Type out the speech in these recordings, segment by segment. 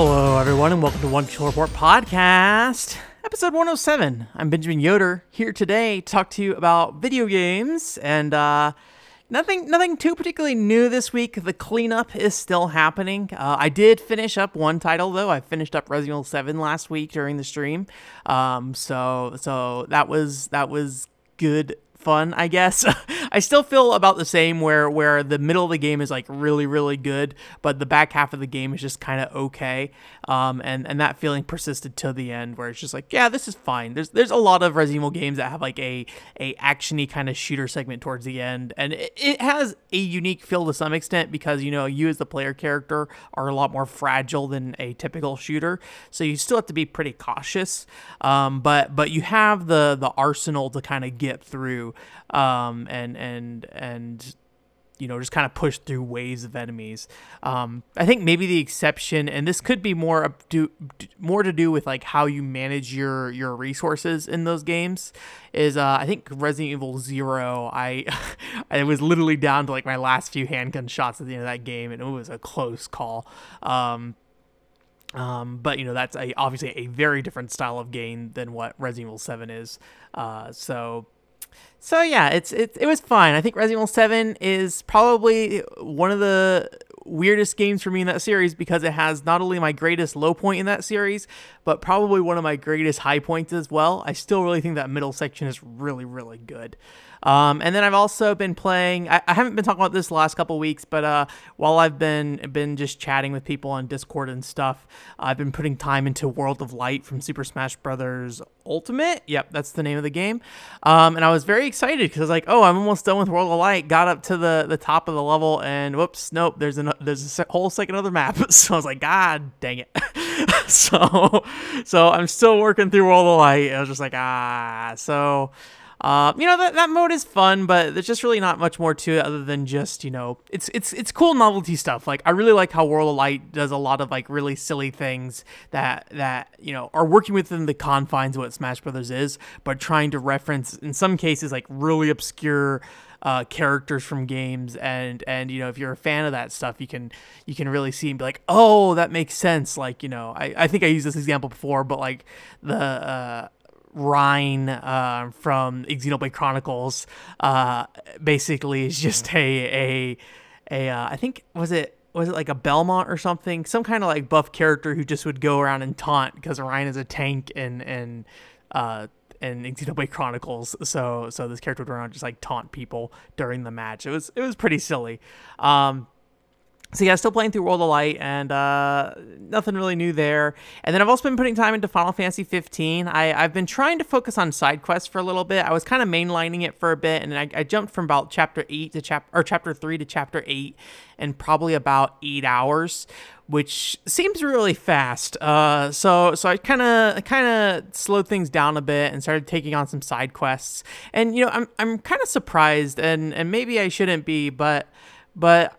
Hello, everyone, and welcome to One Kill Report Podcast, episode 107. I'm Benjamin Yoder here today to talk to you about video games and uh, nothing, nothing too particularly new this week. The cleanup is still happening. Uh, I did finish up one title though. I finished up Resident Evil 7 last week during the stream, um, so so that was that was good fun, I guess. I still feel about the same where where the middle of the game is like really really good, but the back half of the game is just kind of okay. Um, and and that feeling persisted to the end where it's just like, yeah, this is fine. There's there's a lot of Resident Evil games that have like a a actiony kind of shooter segment towards the end, and it, it has a unique feel to some extent because you know you as the player character are a lot more fragile than a typical shooter, so you still have to be pretty cautious. Um, but but you have the the arsenal to kind of get through um, and and and you know just kind of push through waves of enemies. Um, I think maybe the exception, and this could be more do, more to do with like how you manage your your resources in those games. Is uh, I think Resident Evil Zero. I I was literally down to like my last few handgun shots at the end of that game, and it was a close call. Um, um, but you know that's a, obviously a very different style of game than what Resident Evil Seven is. Uh, so so yeah, it's it, it was fine. I think Resident Evil 7 is probably one of the weirdest games for me in that series because it has not only my greatest low point in that series, but probably one of my greatest high points as well. I still really think that middle section is really, really good. Um, and then I've also been playing. I, I, haven't been talking about this the last couple weeks, but uh, while I've been been just chatting with people on Discord and stuff, I've been putting time into World of Light from Super Smash Brothers Ultimate. Yep, that's the name of the game. Um, and I was very excited because I was like, oh, I'm almost done with World of Light. Got up to the the top of the level, and whoops, nope. There's a there's a whole second other map. So I was like, God dang it. so so I'm still working through World of Light. I was just like, ah. So uh, you know that, that mode is fun, but there's just really not much more to it other than just you know it's it's it's cool novelty stuff. Like I really like how World of Light does a lot of like really silly things that that you know are working within the confines of what Smash Brothers is, but trying to reference in some cases like really obscure uh, characters from games and and you know if you're a fan of that stuff you can you can really see and be like oh that makes sense like you know I, I think I used this example before but like the uh, Reyn uh, from Xenoblade Chronicles uh, basically is just a a a uh, I think was it was it like a Belmont or something? Some kind of like buff character who just would go around and taunt because Reyn is a tank and and uh in Xenoblade Chronicles. So so this character would run around just like taunt people during the match. It was it was pretty silly. Um so yeah, still playing through World of Light, and uh, nothing really new there. And then I've also been putting time into Final Fantasy 15. I, I've been trying to focus on side quests for a little bit. I was kind of mainlining it for a bit, and I, I jumped from about chapter eight to chapter or chapter three to chapter eight, in probably about eight hours, which seems really fast. Uh, so so I kind of kind of slowed things down a bit and started taking on some side quests. And you know, I'm I'm kind of surprised, and and maybe I shouldn't be, but but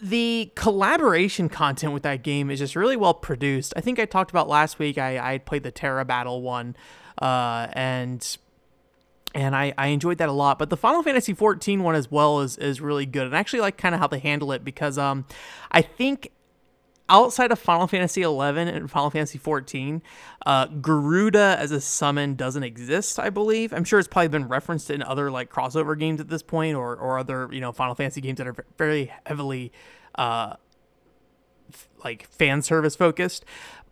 the collaboration content with that game is just really well produced. I think I talked about last week. I I played the Terra Battle one, uh, and and I, I enjoyed that a lot. But the Final Fantasy 14 one as well is is really good, and I actually like kind of how they handle it because um I think outside of Final Fantasy 11 and Final Fantasy 14, uh, Garuda as a summon doesn't exist. I believe. I'm sure it's probably been referenced in other like crossover games at this point, or or other you know Final Fantasy games that are very heavily uh, f- like fan service focused.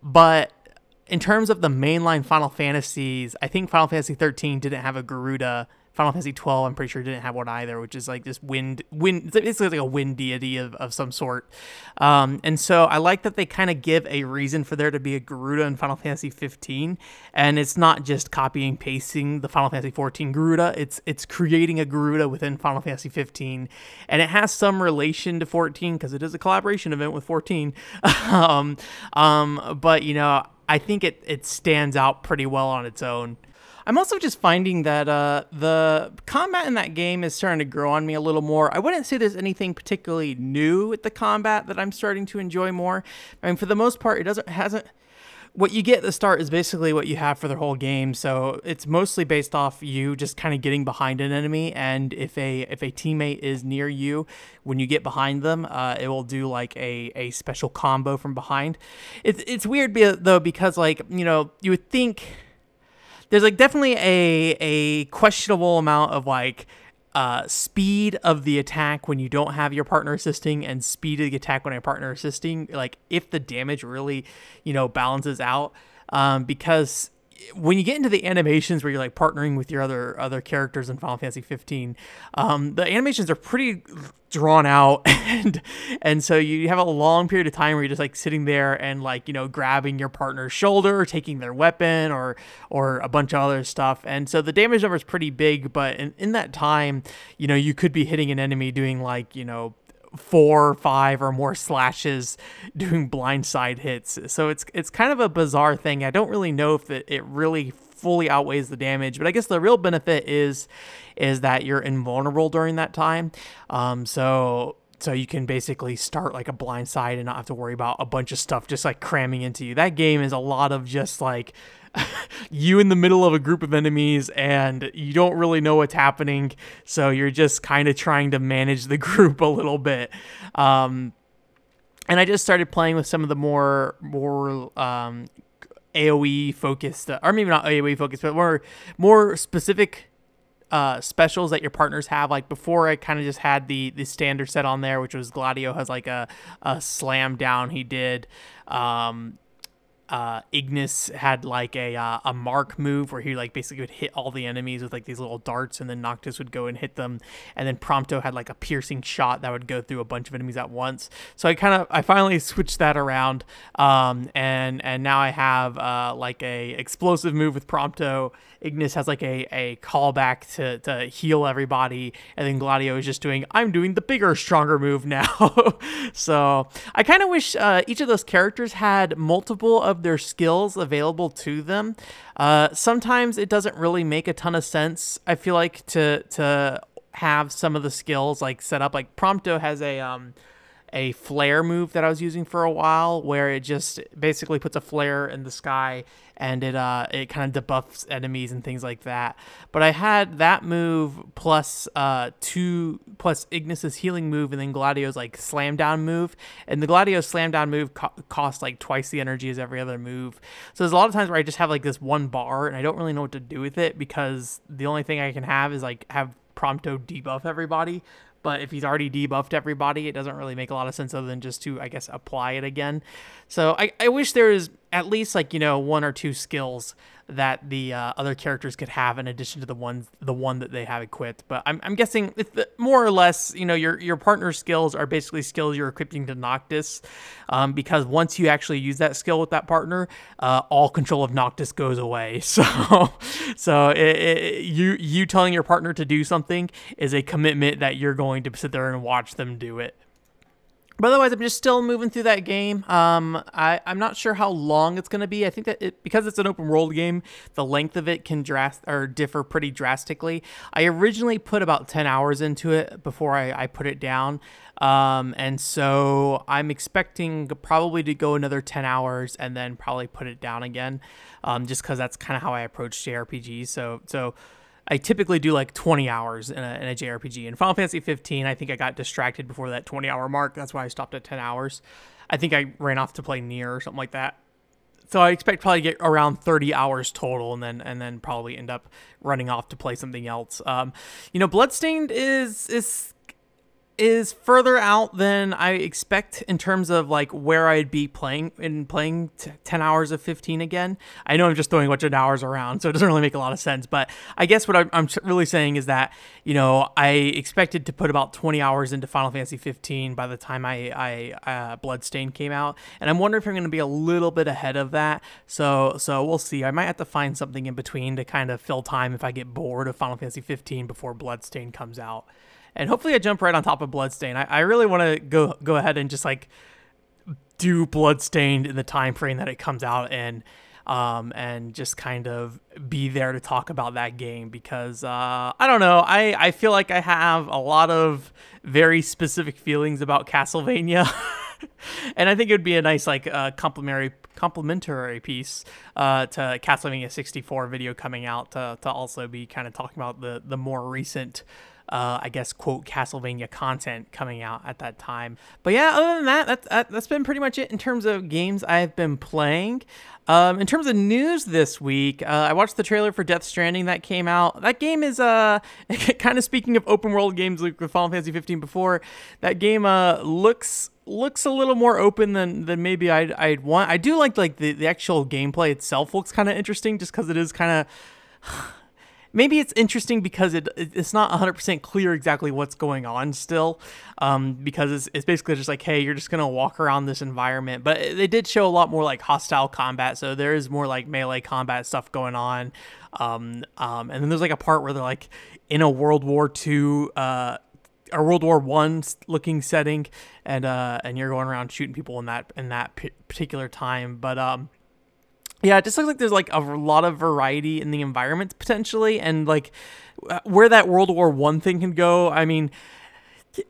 But in terms of the mainline Final Fantasies, I think Final Fantasy 13 didn't have a Garuda Final Fantasy 12, I'm pretty sure didn't have one either, which is like this wind, wind, it's like a wind deity of, of some sort. Um, and so I like that they kind of give a reason for there to be a Garuda in Final Fantasy 15, and it's not just copying pasting the Final Fantasy 14 Garuda. It's it's creating a Garuda within Final Fantasy 15, and it has some relation to 14 because it is a collaboration event with 14. um, um, but you know. I think it, it stands out pretty well on its own. I'm also just finding that uh, the combat in that game is starting to grow on me a little more. I wouldn't say there's anything particularly new with the combat that I'm starting to enjoy more. I mean, for the most part, it doesn't hasn't what you get at the start is basically what you have for the whole game. So it's mostly based off you just kind of getting behind an enemy, and if a if a teammate is near you, when you get behind them, uh, it will do like a, a special combo from behind. It's it's weird though because like you know you would think there's like definitely a a questionable amount of like uh, speed of the attack when you don't have your partner assisting and speed of the attack when a partner assisting like if the damage really you know balances out. Um, because when you get into the animations where you're like partnering with your other other characters in Final Fantasy 15, um, the animations are pretty drawn out, and and so you have a long period of time where you're just like sitting there and like you know grabbing your partner's shoulder, or taking their weapon, or or a bunch of other stuff, and so the damage number is pretty big. But in, in that time, you know you could be hitting an enemy doing like you know four, five, or more slashes doing blindside hits. So it's it's kind of a bizarre thing. I don't really know if it, it really fully outweighs the damage, but I guess the real benefit is is that you're invulnerable during that time. Um, so so you can basically start like a blind side and not have to worry about a bunch of stuff just like cramming into you. That game is a lot of just like you in the middle of a group of enemies and you don't really know what's happening. So you're just kind of trying to manage the group a little bit. Um, and I just started playing with some of the more more um, AOE focused, or maybe not AOE focused, but more more specific uh, specials that your partners have. Like before, I kind of just had the the standard set on there, which was Gladio has like a a slam down he did. Um, uh, Ignis had like a uh, a mark move where he like basically would hit all the enemies with like these little darts, and then Noctis would go and hit them. And then Prompto had like a piercing shot that would go through a bunch of enemies at once. So I kind of I finally switched that around, um, and and now I have uh, like a explosive move with Prompto. Ignis has like a a callback to to heal everybody, and then Gladio is just doing I'm doing the bigger, stronger move now. so I kind of wish uh, each of those characters had multiple of their skills available to them. Uh, sometimes it doesn't really make a ton of sense. I feel like to to have some of the skills like set up. Like Prompto has a um, a flare move that I was using for a while, where it just basically puts a flare in the sky and it uh it kind of debuffs enemies and things like that. But I had that move plus uh two plus Ignis's healing move and then Gladio's like slam down move, and the Gladio slam down move co- costs like twice the energy as every other move. So there's a lot of times where I just have like this one bar and I don't really know what to do with it because the only thing I can have is like have Prompto debuff everybody, but if he's already debuffed everybody, it doesn't really make a lot of sense other than just to, I guess, apply it again. So I, I wish there was at least like, you know, one or two skills that the uh, other characters could have in addition to the ones the one that they have equipped. But I'm, I'm guessing the, more or less, you know, your your partner skills are basically skills you're equipping to Noctis, um, because once you actually use that skill with that partner, uh, all control of Noctis goes away. So so it, it, you you telling your partner to do something is a commitment that you're going to sit there and watch them do it. But otherwise, I'm just still moving through that game. Um, I, I'm not sure how long it's going to be. I think that it, because it's an open world game, the length of it can drast- or differ pretty drastically. I originally put about 10 hours into it before I, I put it down. Um, and so I'm expecting probably to go another 10 hours and then probably put it down again, um, just because that's kind of how I approach JRPGs. So, so I typically do like 20 hours in a, in a JRPG. In Final Fantasy 15, I think I got distracted before that 20 hour mark. That's why I stopped at 10 hours. I think I ran off to play NieR or something like that. So I expect probably get around 30 hours total, and then and then probably end up running off to play something else. Um, you know, Bloodstained is is is further out than I expect in terms of like where I'd be playing in playing t- 10 hours of 15 again. I know I'm just throwing a bunch of hours around, so it doesn't really make a lot of sense. But I guess what I'm, really saying is that, you know, I expected to put about 20 hours into Final Fantasy 15 by the time I, I uh, Bloodstain came out. And I'm wondering if I'm going to be a little bit ahead of that. So, so we'll see. I might have to find something in between to kind of fill time if I get bored of Final Fantasy 15 before Bloodstain comes out and hopefully I jump right on top of Bloodstain. I, I really want to go go ahead and just like do Bloodstained in the time frame that it comes out in, um, and just kind of be there to talk about that game because uh, I don't know. I I feel like I have a lot of very specific feelings about Castlevania. and I think it would be a nice like uh, complementary complementary piece uh, to Castlevania 64 video coming out to, to also be kind of talking about the the more recent uh, I guess, quote, Castlevania content coming out at that time. But yeah, other than that, that's, that, that's been pretty much it in terms of games I've been playing. Um, in terms of news this week, uh, I watched the trailer for Death Stranding that came out. That game is uh, kind of speaking of open world games like with Final Fantasy 15 before. That game uh, looks looks a little more open than than maybe I'd I'd want. I do like like the, the actual gameplay itself looks kind of interesting just because it is kind of maybe it's interesting because it it's not 100% clear exactly what's going on still um, because it's, it's basically just like hey you're just gonna walk around this environment but they did show a lot more like hostile combat so there is more like melee combat stuff going on um, um, and then there's like a part where they're like in a world war ii uh, a World War One looking setting, and uh, and you're going around shooting people in that in that p- particular time. But um, yeah, it just looks like there's like a lot of variety in the environments potentially, and like where that World War One thing can go. I mean,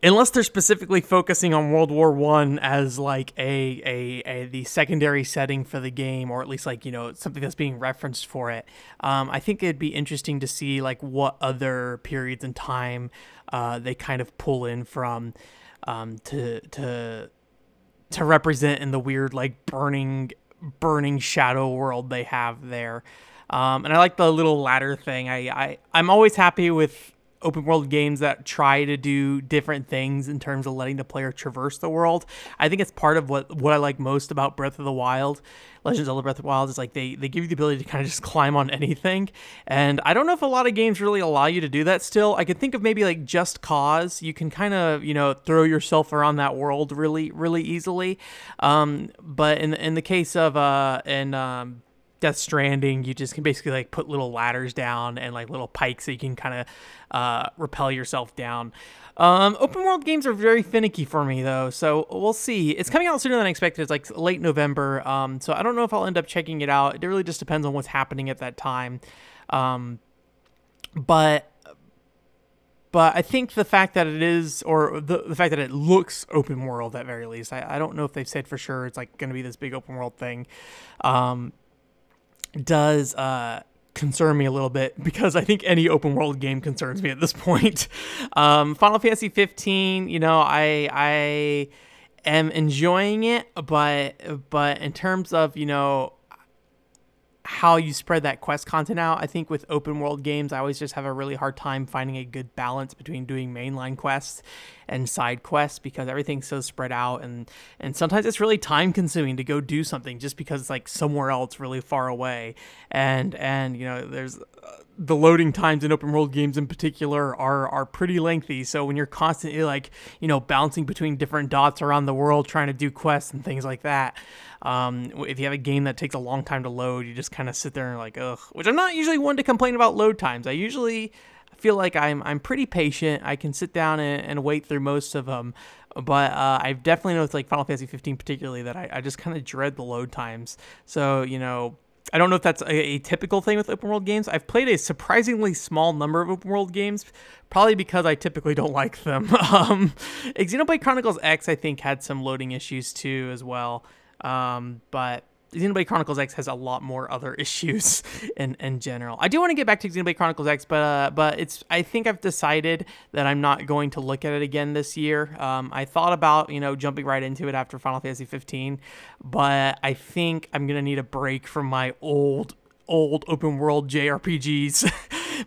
unless they're specifically focusing on World War One as like a, a, a the secondary setting for the game, or at least like you know something that's being referenced for it. Um, I think it'd be interesting to see like what other periods in time uh, they kind of pull in from um, to to to represent in the weird like burning burning shadow world they have there. Um, and I like the little ladder thing. I, I I'm always happy with open world games that try to do different things in terms of letting the player traverse the world. I think it's part of what what I like most about Breath of the Wild. Legend of Zelda Breath of the Wild is like they they give you the ability to kind of just climb on anything. And I don't know if a lot of games really allow you to do that still. I could think of maybe like Just Cause. You can kind of, you know, throw yourself around that world really really easily. Um, but in in the case of uh in um Death Stranding, you just can basically like put little ladders down and like little pikes that you can kind of uh, repel yourself down. Um, open world games are very finicky for me though, so we'll see. It's coming out sooner than I expected. It's like late November, um, so I don't know if I'll end up checking it out. It really just depends on what's happening at that time. Um, but but I think the fact that it is, or the, the fact that it looks open world at very least, I, I don't know if they've said for sure it's like going to be this big open world thing. Um, does uh, concern me a little bit because I think any open world game concerns me at this point. Um, Final Fantasy 15, you know, I I am enjoying it, but but in terms of you know how you spread that quest content out. I think with open world games, I always just have a really hard time finding a good balance between doing mainline quests and side quests because everything's so spread out and and sometimes it's really time consuming to go do something just because it's like somewhere else really far away. And and you know, there's uh, the loading times in open world games in particular are are pretty lengthy. So when you're constantly like, you know, bouncing between different dots around the world trying to do quests and things like that, um, if you have a game that takes a long time to load, you just kind of sit there and like, ugh. Which I'm not usually one to complain about load times. I usually feel like I'm I'm pretty patient. I can sit down and, and wait through most of them. But uh, I've definitely noticed like Final Fantasy 15 particularly that I, I just kind of dread the load times. So you know. I don't know if that's a, a, typical thing with open world games. I've played a surprisingly small number of open world games, probably because I typically don't like them. Um, Xenoblade Chronicles X, I think, had some loading issues too, as well. Um, but Xenoblade Chronicles X has a lot more other issues in, in general. I do want to get back to Xenoblade Chronicles X, but uh, but it's I think I've decided that I'm not going to look at it again this year. Um, I thought about you know jumping right into it after Final Fantasy 15, but I think I'm gonna need a break from my old old open world JRPGs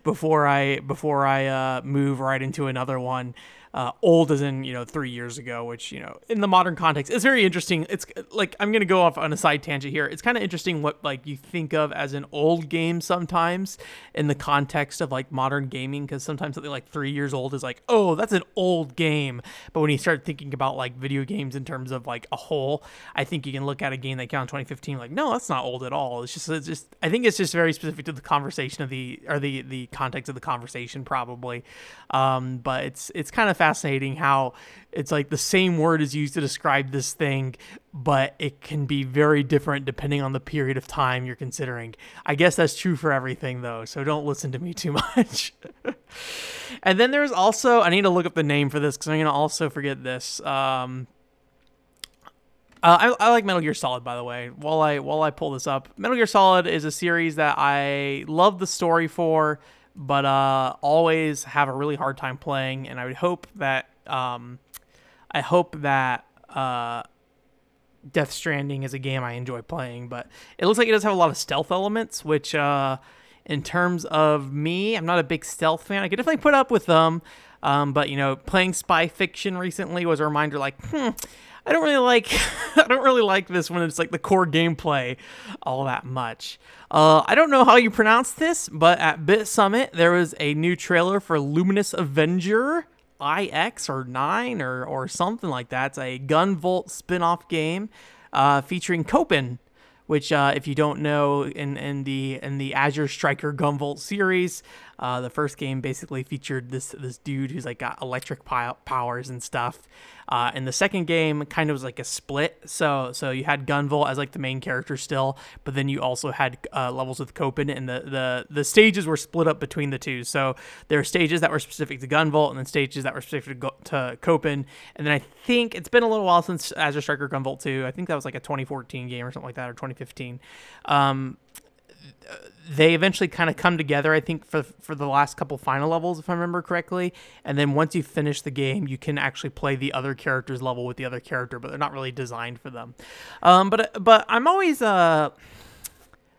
before I before I uh, move right into another one uh, old as in you know three years ago, which you know in the modern context is very interesting. It's like I'm gonna go off on a side tangent here. It's kind of interesting what like you think of as an old game sometimes in the context of like modern gaming, because sometimes something like three years old is like oh that's an old game, but when you start thinking about like video games in terms of like a whole, I think you can look at a game that came out in 2015 like no that's not old at all. It's just it's just I think it's just very specific to the conversation of the or the the context of the conversation probably, um, but it's it's kind of fascinating how it's like the same word is used to describe this thing, but it can be very different depending on the period of time you're considering. I guess that's true for everything though, so don't listen to me too much. and then there's also I need to look up the name for this because I'm gonna also forget this. Um, Uh, I, I like Metal Gear Solid, by the way. While I while I pull this up, Metal Gear Solid is a series that I love the story for, but uh, always have a really hard time playing. And I would hope that um, I hope that uh, Death Stranding is a game I enjoy playing. But it looks like it does have a lot of stealth elements, which uh, in terms of me, I'm not a big stealth fan. I could definitely put up with them. Um, but you know, playing spy fiction recently was a reminder, like, hmm, I don't really like I don't really like this when it's like the core gameplay all that much. Uh, I don't know how you pronounce this, but at Bit Summit there was a new trailer for Luminous Avenger IX or 9 or or something like that. It's a Gunvolt spin-off game uh, featuring Copen which uh, if you don't know in, in the in the Azure Striker Gunvolt series, uh, the first game basically featured this this dude who's like got electric powers and stuff. Uh, and the second game kind of was like a split. So so you had Gunvolt as like the main character still, but then you also had uh, levels with Copen, and the, the the stages were split up between the two. So there are stages that were specific to Gunvolt, and then stages that were specific to, to Copen. And then I think it's been a little while since Azure Striker Gunvolt 2. I think that was like a 2014 game or something like that, or 2015. Um, they eventually kind of come together. I think for for the last couple final levels, if I remember correctly. And then once you finish the game, you can actually play the other character's level with the other character, but they're not really designed for them. Um, but but I'm always uh.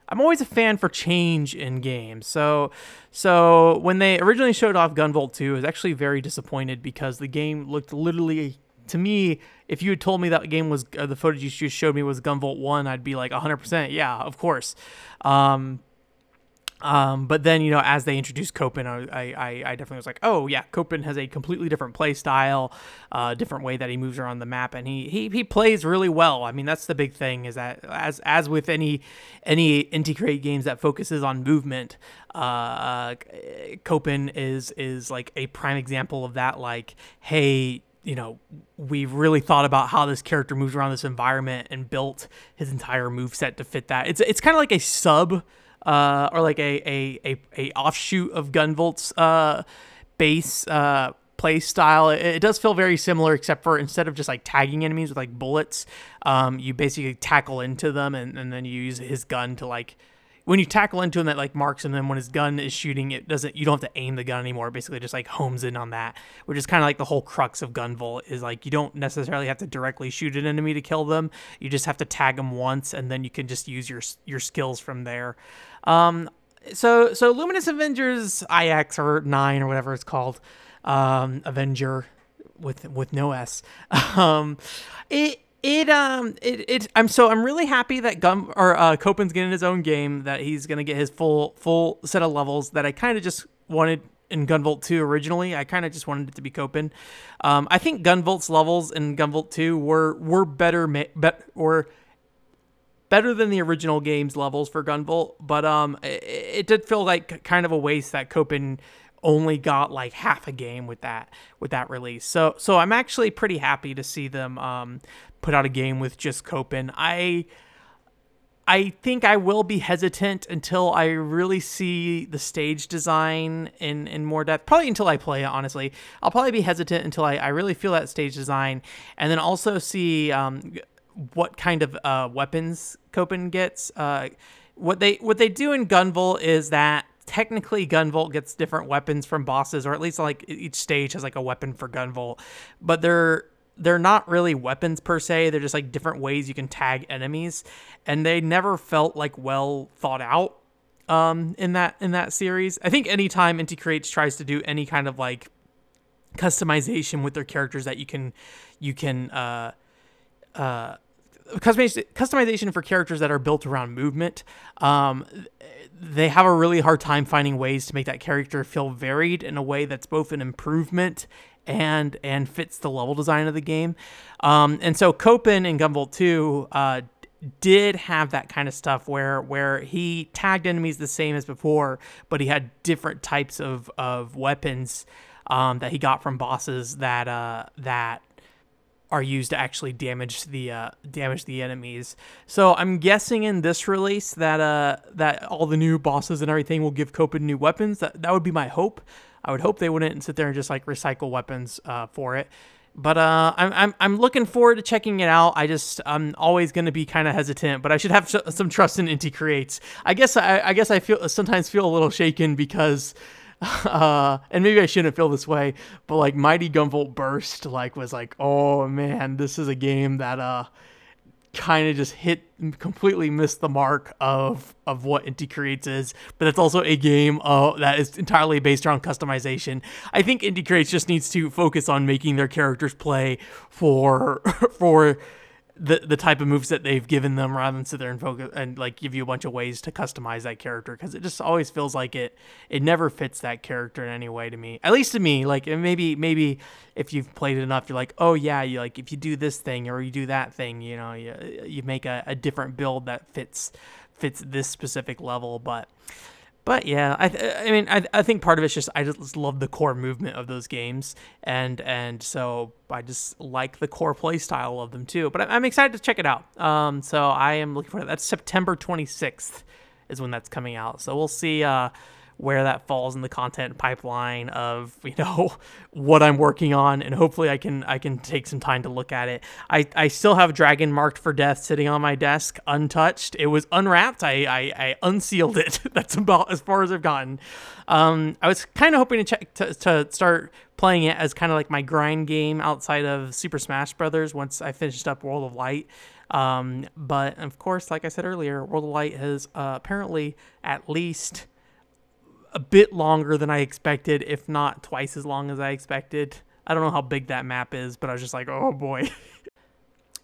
I'm always a fan for change in games. So, so when they originally showed off Gunvolt 2, I was actually very disappointed because the game looked literally to me, if you had told me that game was uh, the footage you just showed me was Gunvolt One, I'd be like 100%. Yeah, of course. Um, um, but then, you know, as they introduced Copen, I, I, I definitely was like, oh yeah, Copen has a completely different play style, uh, different way that he moves around the map, and he, he he plays really well. I mean, that's the big thing is that as as with any any Inti Creates games that focuses on movement, uh, Copen is is like a prime example of that. Like, hey, you know, we've really thought about how this character moves around this environment and built his entire move set to fit that. It's it's kind of like a sub uh, or like a, a, a, a offshoot of Gunvolt's uh, base uh, play style. It, it, does feel very similar, except for instead of just like tagging enemies with like bullets, um, you basically tackle into them and, and then you use his gun to like when you tackle into him that like marks him then when his gun is shooting it doesn't you don't have to aim the gun anymore. It basically just like homes in on that which is kind of like the whole crux of gunvolt is like you don't necessarily have to directly shoot an enemy to kill them. You just have to tag them once and then you can just use your your skills from there. Um so so luminous avengers ix or 9 or whatever it's called um avenger with with no s. Um it it um it, it I'm so I'm really happy that Gum or uh Copen's getting his own game that he's gonna get his full full set of levels that I kind of just wanted in Gunvolt 2 originally. I kind of just wanted it to be Copen. Um, I think Gunvolt's levels in Gunvolt 2 were were better ma- or better than the original game's levels for Gunvolt, but um it, it did feel like kind of a waste that Copen only got like half a game with that with that release. So so I'm actually pretty happy to see them um, put out a game with just Copen. I I think I will be hesitant until I really see the stage design in, in more depth. Probably until I play it, honestly. I'll probably be hesitant until I, I really feel that stage design and then also see um, what kind of uh, weapons Copen gets. Uh, what they what they do in Gunvolt is that technically Gunvolt gets different weapons from bosses, or at least like each stage has like a weapon for Gunvolt, but they're they're not really weapons per se. They're just like different ways you can tag enemies, and they never felt like well thought out um, in that in that series. I think anytime Inti Creates tries to do any kind of like customization with their characters that you can you can uh, uh, customization for characters that are built around movement. Um, they have a really hard time finding ways to make that character feel varied in a way that's both an improvement and and fits the level design of the game. Um, and so Copen in Gunvolt 2 uh, did have that kind of stuff where where he tagged enemies the same as before, but he had different types of, of weapons um, that he got from bosses that uh, that are used to actually damage the uh, damage the enemies. So I'm guessing in this release that uh, that all the new bosses and everything will give Copen new weapons. That that would be my hope. I would hope they wouldn't sit there and just like recycle weapons uh, for it. but uh, I'm, I'm I'm looking forward to checking it out. I just I'm always going to be kind of hesitant, but I should have sh- some trust in Inti Creates. I guess I, I guess I feel sometimes feel a little shaken because uh, and maybe I shouldn't feel this way, but like Mighty Gunvolt Burst, like was like, oh man, this is a game that uh, kind of just hit completely missed the mark of of what Inti Creates is, but it's also a game uh, that is entirely based around customization. I think Inti Creates just needs to focus on making their characters play for for the the type of moves that they've given them rather than sit there and focus and like give you a bunch of ways to customize that character because it just always feels like it it never fits that character in any way to me. At least to me like maybe maybe if you've played it enough you're like oh yeah you like if you do this thing or you do that thing you know you, you make a, a different build that fits fits this specific level. But but yeah, I th- I mean I, I think part of it's just I just love the core movement of those games and and so I just like the core play style of them too. But I'm excited to check it out. Um, so I am looking for That's September 26th is when that's coming out. So we'll see. Uh, where that falls in the content pipeline of you know what I'm working on, and hopefully I can I can take some time to look at it. I, I still have Dragon Marked for Death sitting on my desk untouched. It was unwrapped. I I, I unsealed it. That's about as far as I've gotten. Um, I was kind of hoping to check to, to start playing it as kind of like my grind game outside of Super Smash Brothers once I finished up World of Light. Um, but of course, like I said earlier, World of Light has uh, apparently at least a bit longer than I expected, if not twice as long as I expected. I don't know how big that map is, but I was just like, oh boy.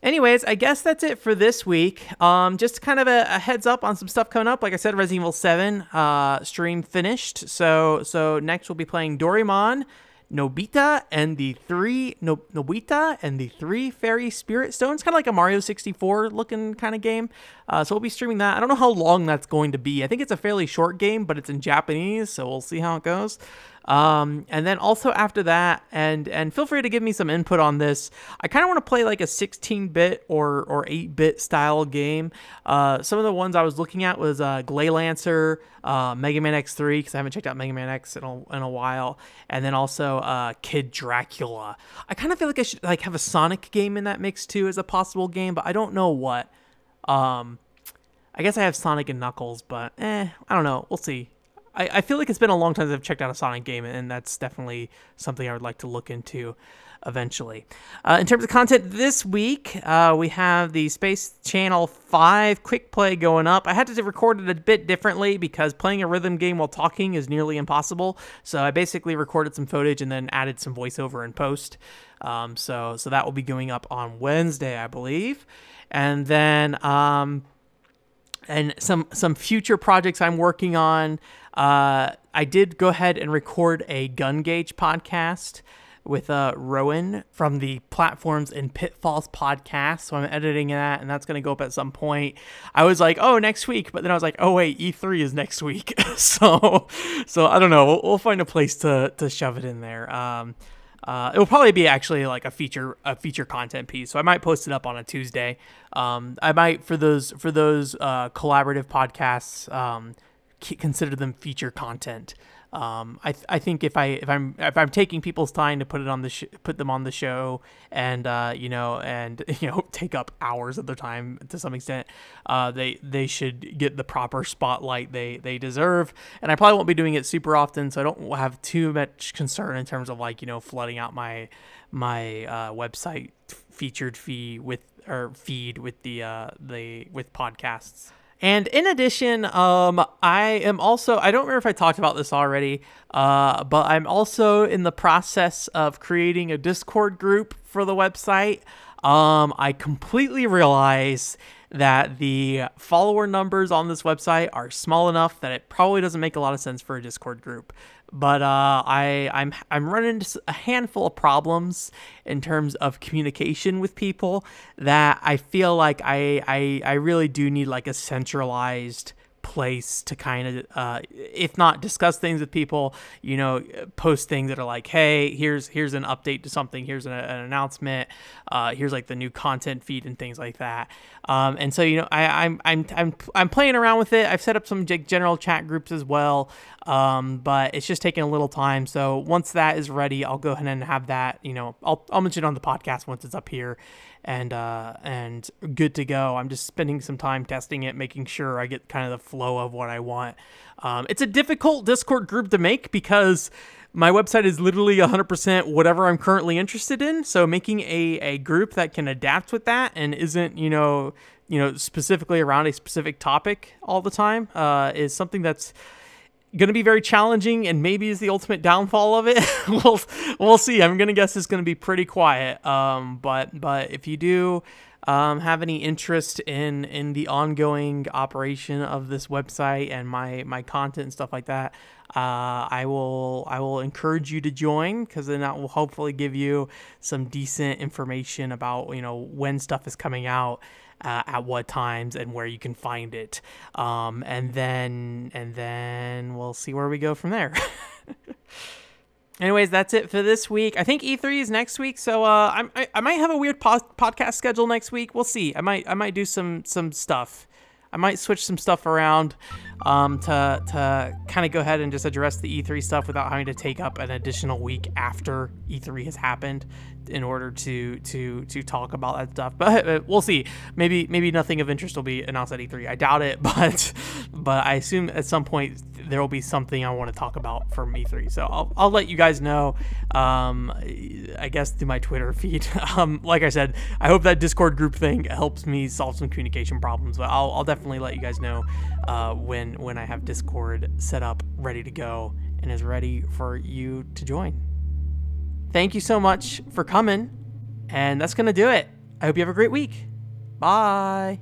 Anyways, I guess that's it for this week. Um, just kind of a, a, heads up on some stuff coming up. Like I said, Resident Evil 7 uh, stream finished. So so next we'll be playing Doraemon, Nobita and the three no, Nobita and the three fairy spirit stones, kind of like a Mario 64 looking kind of game. Uh, so we'll be streaming that. I don't know how long that's going to be. I think it's a fairly short game, but it's in Japanese, so we'll see how it goes. Um, and then also after that, and and feel free to give me some input on this. I kind of want to play like a 16-bit or or 8-bit style game. Uh, some of the ones I was looking at was uh, Gley Lancer, uh, Mega Man X3 because I haven't checked out Mega Man X in a, in a while, and then also uh, Kid Dracula. I kind of feel like I should like have a Sonic game in that mix too as a possible game, but I don't know what. Um, I guess I have Sonic and Knuckles, but eh, I don't know. We'll see. I, I feel like it's been a long time since I've checked out a Sonic game, and that's definitely something I would like to look into eventually. Uh, in terms of content this week, uh, we have the Space Channel 5 quick play going up. I had to record it a bit differently because playing a rhythm game while talking is nearly impossible. So I basically recorded some footage and then added some voiceover in post. Um, so so that will be going up on Wednesday, I believe. And then um, and some some future projects I'm working on. Uh, I did go ahead and record a Gungage podcast with uh, Rowan from the Platforms and Pitfalls podcast. So I'm editing that, and that's going to go up at some point. I was like, oh, next week, but then I was like, oh wait, E3 is next week. so, so I don't know. We'll, we'll, find a place to to shove it in there. Um, uh, it will probably be actually like a feature a feature content piece. So I might post it up on a Tuesday. Um, I might for those for those uh, collaborative podcasts um, consider them feature content. Um, I, th- I think if I if I'm if I'm taking people's time to put it on the sh- put them on the show and uh, you know and you know take up hours of their time to some extent, uh, they they should get the proper spotlight they they deserve. And I probably won't be doing it super often, so I don't have too much concern in terms of like you know flooding out my my uh, website featured fee with or feed with the uh, the with podcasts. And in addition, um, I am also, I don't remember if I talked about this already, uh, but I'm also in the process of creating a Discord group for the website. Um, I completely realize that the follower numbers on this website are small enough that it probably doesn't make a lot of sense for a Discord group. But uh, I I'm I'm running into a handful of problems in terms of communication with people that I feel like I I, I really do need like a centralized place to kind of, uh, if not discuss things with people, you know, post things that are like, hey, here's here's an update to something, here's an, an announcement, uh, here's like the new content feed and things like that. Um, and so you know, I, I'm I'm I'm I'm playing around with it. I've set up some general chat groups as well, um, but it's just taking a little time. So once that is ready, I'll go ahead and have that. You know, I'll I'll mention it on the podcast once it's up here, and uh, and good to go. I'm just spending some time testing it, making sure I get kind of the flow of what I want. Um, it's a difficult Discord group to make because my website is literally 100% whatever I'm currently interested in. So making a, a group that can adapt with that and isn't you know you know specifically around a specific topic all the time uh, is something that's going to be very challenging and maybe is the ultimate downfall of it. we'll we'll see. I'm going to guess it's going to be pretty quiet. Um, but but if you do um, have any interest in in the ongoing operation of this website and my my content and stuff like that, uh, I will I will encourage you to join because then that will hopefully give you some decent information about you know when stuff is coming out uh, at what times and where you can find it. Um, and then and then we'll see where we go from there. Anyways, that's it for this week. I think E3 is next week, so uh, I'm, I, I might have a weird po- podcast schedule next week. We'll see. I might I might do some some stuff. I might switch some stuff around um, to to kind of go ahead and just address the E3 stuff without having to take up an additional week after E3 has happened in order to to to talk about that stuff. But uh, we'll see. Maybe maybe nothing of interest will be announced at E3. I doubt it, but but I assume at some point there will be something I want to talk about from E3. So I'll, I'll let you guys know. Um, I guess through my Twitter feed. Um, like I said, I hope that Discord group thing helps me solve some communication problems. But I'll, I'll definitely let you guys know uh, when when I have Discord set up, ready to go, and is ready for you to join thank you so much for coming. And that's going to do it. I hope you have a great week. Bye.